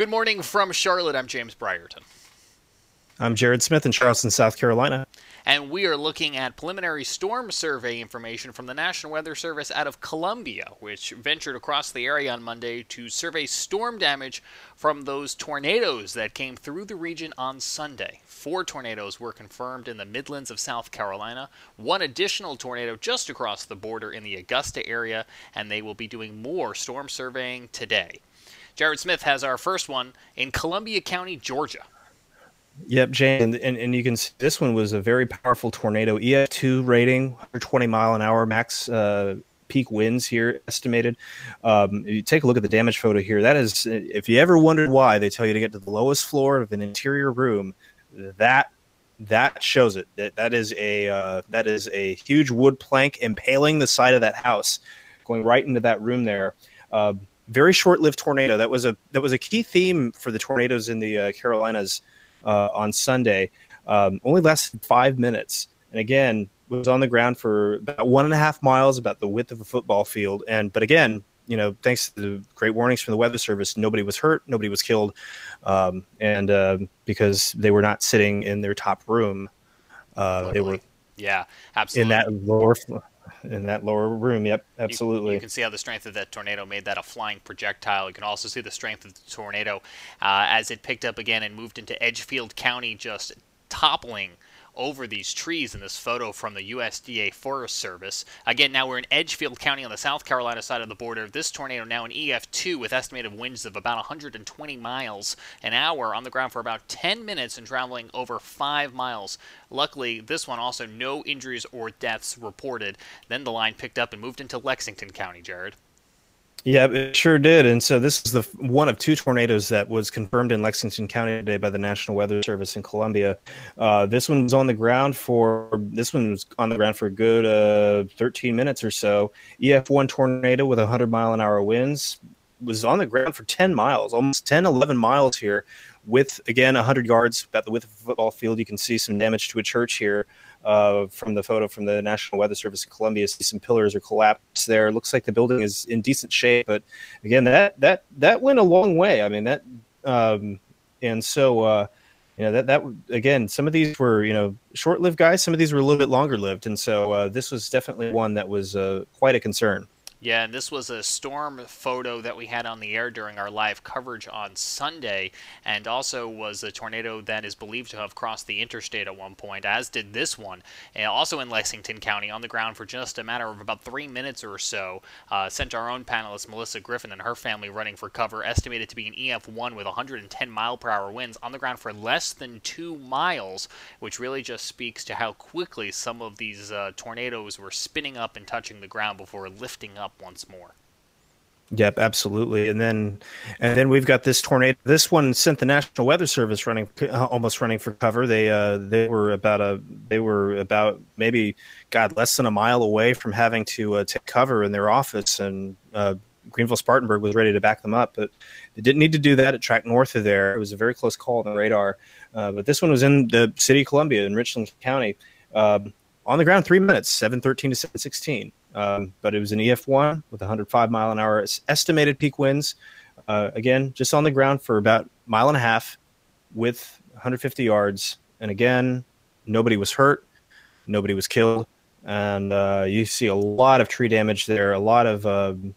Good morning from Charlotte. I'm James Brierton. I'm Jared Smith in Charleston, South Carolina. And we are looking at preliminary storm survey information from the National Weather Service out of Columbia, which ventured across the area on Monday to survey storm damage from those tornadoes that came through the region on Sunday. Four tornadoes were confirmed in the Midlands of South Carolina, one additional tornado just across the border in the Augusta area, and they will be doing more storm surveying today. Jared Smith has our first one in Columbia County, Georgia. Yep, Jane, and, and, and you can see this one was a very powerful tornado, EF2 rating, 120 mile an hour max uh, peak winds here estimated. Um, you take a look at the damage photo here. That is, if you ever wondered why they tell you to get to the lowest floor of an interior room, that that shows it. That that is a uh, that is a huge wood plank impaling the side of that house, going right into that room there. Uh, very short-lived tornado. That was a that was a key theme for the tornadoes in the uh, Carolinas uh, on Sunday. Um, only lasted five minutes, and again was on the ground for about one and a half miles, about the width of a football field. And but again, you know, thanks to the great warnings from the Weather Service, nobody was hurt, nobody was killed, um, and uh, because they were not sitting in their top room, uh, they were yeah, absolutely in that lower in that lower room. Yep, absolutely. You, you, can see how the strength of that tornado made that a flying projectile. You can also see the strength of the tornado uh, as it picked up again and moved into Edgefield County, just toppling over these trees in this photo from the USDA Forest Service. Again, now we're in Edgefield County on the South Carolina side of the border. This tornado now in EF2 with estimated winds of about 120 miles an hour on the ground for about 10 minutes and traveling over 5 miles. Luckily, this one also no injuries or deaths reported. Then the line picked up and moved into Lexington County, Jared. Yeah, it sure did. And so this is the one of two tornadoes that was confirmed in Lexington County today by the National Weather Service in Columbia. Uh, this one was on the ground for this one was on the ground for a good uh, 13 minutes or so. EF1 tornado with 100 mile an hour winds was on the ground for 10 miles, almost 10, 11 miles here, with again 100 yards about the width of a football field. You can see some damage to a church here uh, from the photo from the National Weather Service in Columbia. See some pillars are collapsed there. Looks like the building is in decent shape, but again, that that that went a long way. I mean that, um, and so. Uh, you know that that again some of these were you know short-lived guys some of these were a little bit longer lived and so uh, this was definitely one that was uh, quite a concern yeah, and this was a storm photo that we had on the air during our live coverage on Sunday, and also was a tornado that is believed to have crossed the interstate at one point, as did this one. And also in Lexington County, on the ground for just a matter of about three minutes or so. Uh, sent our own panelist Melissa Griffin and her family running for cover, estimated to be an EF1 with 110 mile per hour winds on the ground for less than two miles, which really just speaks to how quickly some of these uh, tornadoes were spinning up and touching the ground before lifting up up once more. Yep, absolutely. And then, and then we've got this tornado. This one sent the National Weather Service running, uh, almost running for cover. They, uh, they were about a, they were about maybe, God, less than a mile away from having to uh, take cover in their office, and uh, Greenville Spartanburg was ready to back them up, but they didn't need to do that. It tracked north of there. It was a very close call on the radar. Uh, but this one was in the city of Columbia in Richland County, um, on the ground, three minutes, seven thirteen to seven sixteen. Um, but it was an EF1 with 105 mile an hour estimated peak winds. Uh, again, just on the ground for about mile and a half with 150 yards. And again, nobody was hurt, nobody was killed. And uh, you see a lot of tree damage there, a lot of um,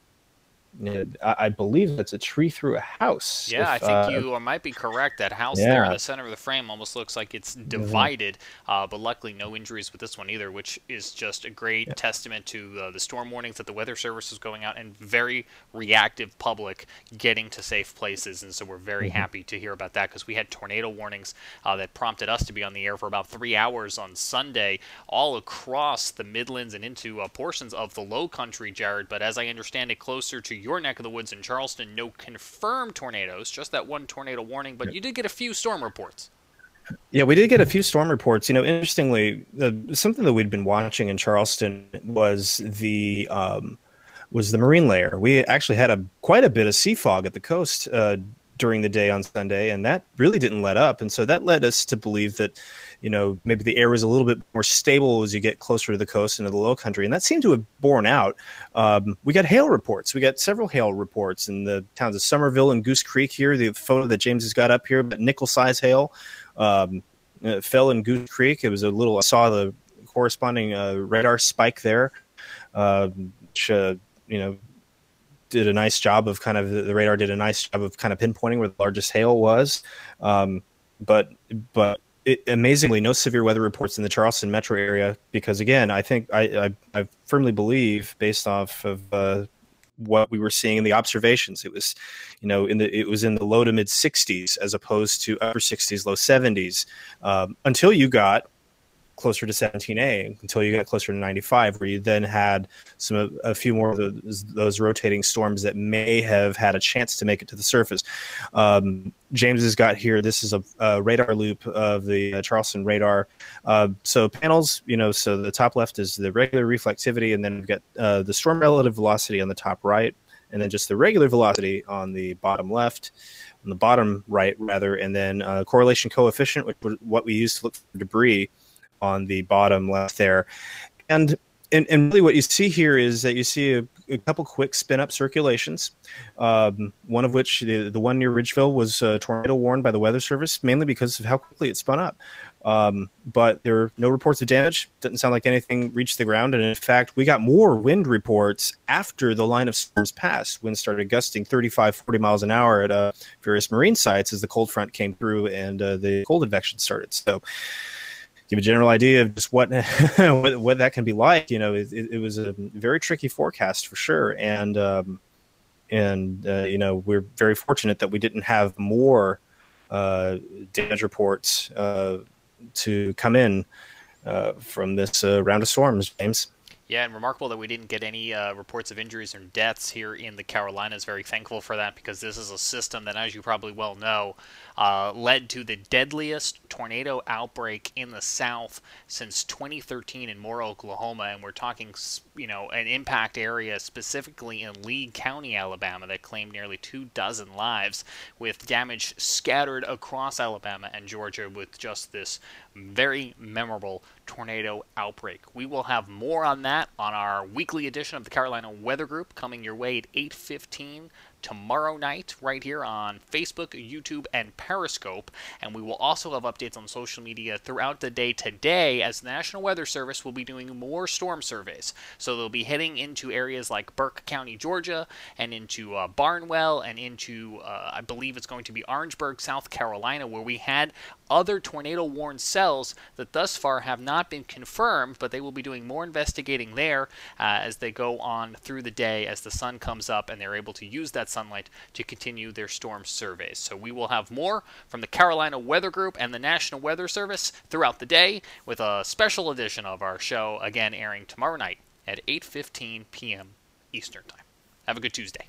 I believe that's a tree through a house. Yeah, if, I think uh, you might be correct. That house yeah. there in the center of the frame almost looks like it's mm-hmm. divided, mm-hmm. uh, but luckily no injuries with this one either, which is just a great yeah. testament to uh, the storm warnings that the Weather Service is going out and very reactive public getting to safe places. And so we're very mm-hmm. happy to hear about that because we had tornado warnings uh, that prompted us to be on the air for about three hours on Sunday, all across the Midlands and into uh, portions of the Low Country, Jared. But as I understand it, closer to your neck of the woods in Charleston, no confirmed tornadoes, just that one tornado warning, but you did get a few storm reports. Yeah, we did get a few storm reports. You know, interestingly, uh, something that we'd been watching in Charleston was the um, was the marine layer. We actually had a quite a bit of sea fog at the coast uh, during the day on Sunday, and that really didn't let up. And so that led us to believe that you know, maybe the air was a little bit more stable as you get closer to the coast and to the low country. And that seemed to have borne out. Um, we got hail reports. We got several hail reports in the towns of Summerville and Goose Creek here. The photo that James has got up here, but nickel size hail um, fell in Goose Creek. It was a little, I saw the corresponding uh, radar spike there, uh, which, uh, you know, did a nice job of kind of the radar did a nice job of kind of pinpointing where the largest hail was. Um, but but it, amazingly, no severe weather reports in the Charleston metro area because again, I think I I, I firmly believe based off of uh, what we were seeing in the observations, it was you know in the it was in the low to mid 60s as opposed to upper 60s, low 70s um, until you got closer to 17A until you got closer to 95, where you then had some a few more of those, those rotating storms that may have had a chance to make it to the surface. Um, James has got here. This is a, a radar loop of the uh, Charleston radar. Uh, so panels, you know, so the top left is the regular reflectivity, and then we've got uh, the storm relative velocity on the top right, and then just the regular velocity on the bottom left on the bottom right rather, and then uh, correlation coefficient, which what we use to look for debris on the bottom left there. And and, and really what you see here is that you see a, a couple quick spin up circulations. Um, one of which, the, the one near Ridgeville, was a tornado warned by the Weather Service, mainly because of how quickly it spun up. Um, but there were no reports of damage. Didn't sound like anything reached the ground. And in fact, we got more wind reports after the line of storms passed. Wind started gusting 35, 40 miles an hour at uh, various marine sites as the cold front came through and uh, the cold advection started. So, give a general idea of just what what, what, that can be like. You know, it, it, was a very tricky forecast for sure, and um, and uh, you know we're very fortunate that we didn't have more uh, damage reports uh, to come in uh, from this uh, round of storms, James. Yeah, and remarkable that we didn't get any uh, reports of injuries or deaths here in the Carolinas. Very thankful for that because this is a system that, as you probably well know, uh, led to the deadliest tornado outbreak in the South since 2013 in Moore, Oklahoma. And we're talking, you know, an impact area specifically in Lee County, Alabama, that claimed nearly two dozen lives, with damage scattered across Alabama and Georgia with just this very memorable tornado outbreak. We will have more on that on our weekly edition of the Carolina Weather Group coming your way at 8:15 tomorrow night right here on Facebook, YouTube, and Periscope. And we will also have updates on social media throughout the day today as the National Weather Service will be doing more storm surveys. So they'll be heading into areas like Burke County, Georgia, and into uh, Barnwell, and into, uh, I believe it's going to be Orangeburg, South Carolina, where we had other tornado warned cells that thus far have not been confirmed, but they will be doing more investigating there uh, as they go on through the day as the sun comes up and they're able to use that sunlight to continue their storm surveys. So we will have more from the Carolina Weather Group and the National Weather Service throughout the day with a special edition of our show again airing tomorrow night at 8:15 p.m. Eastern Time. Have a good Tuesday.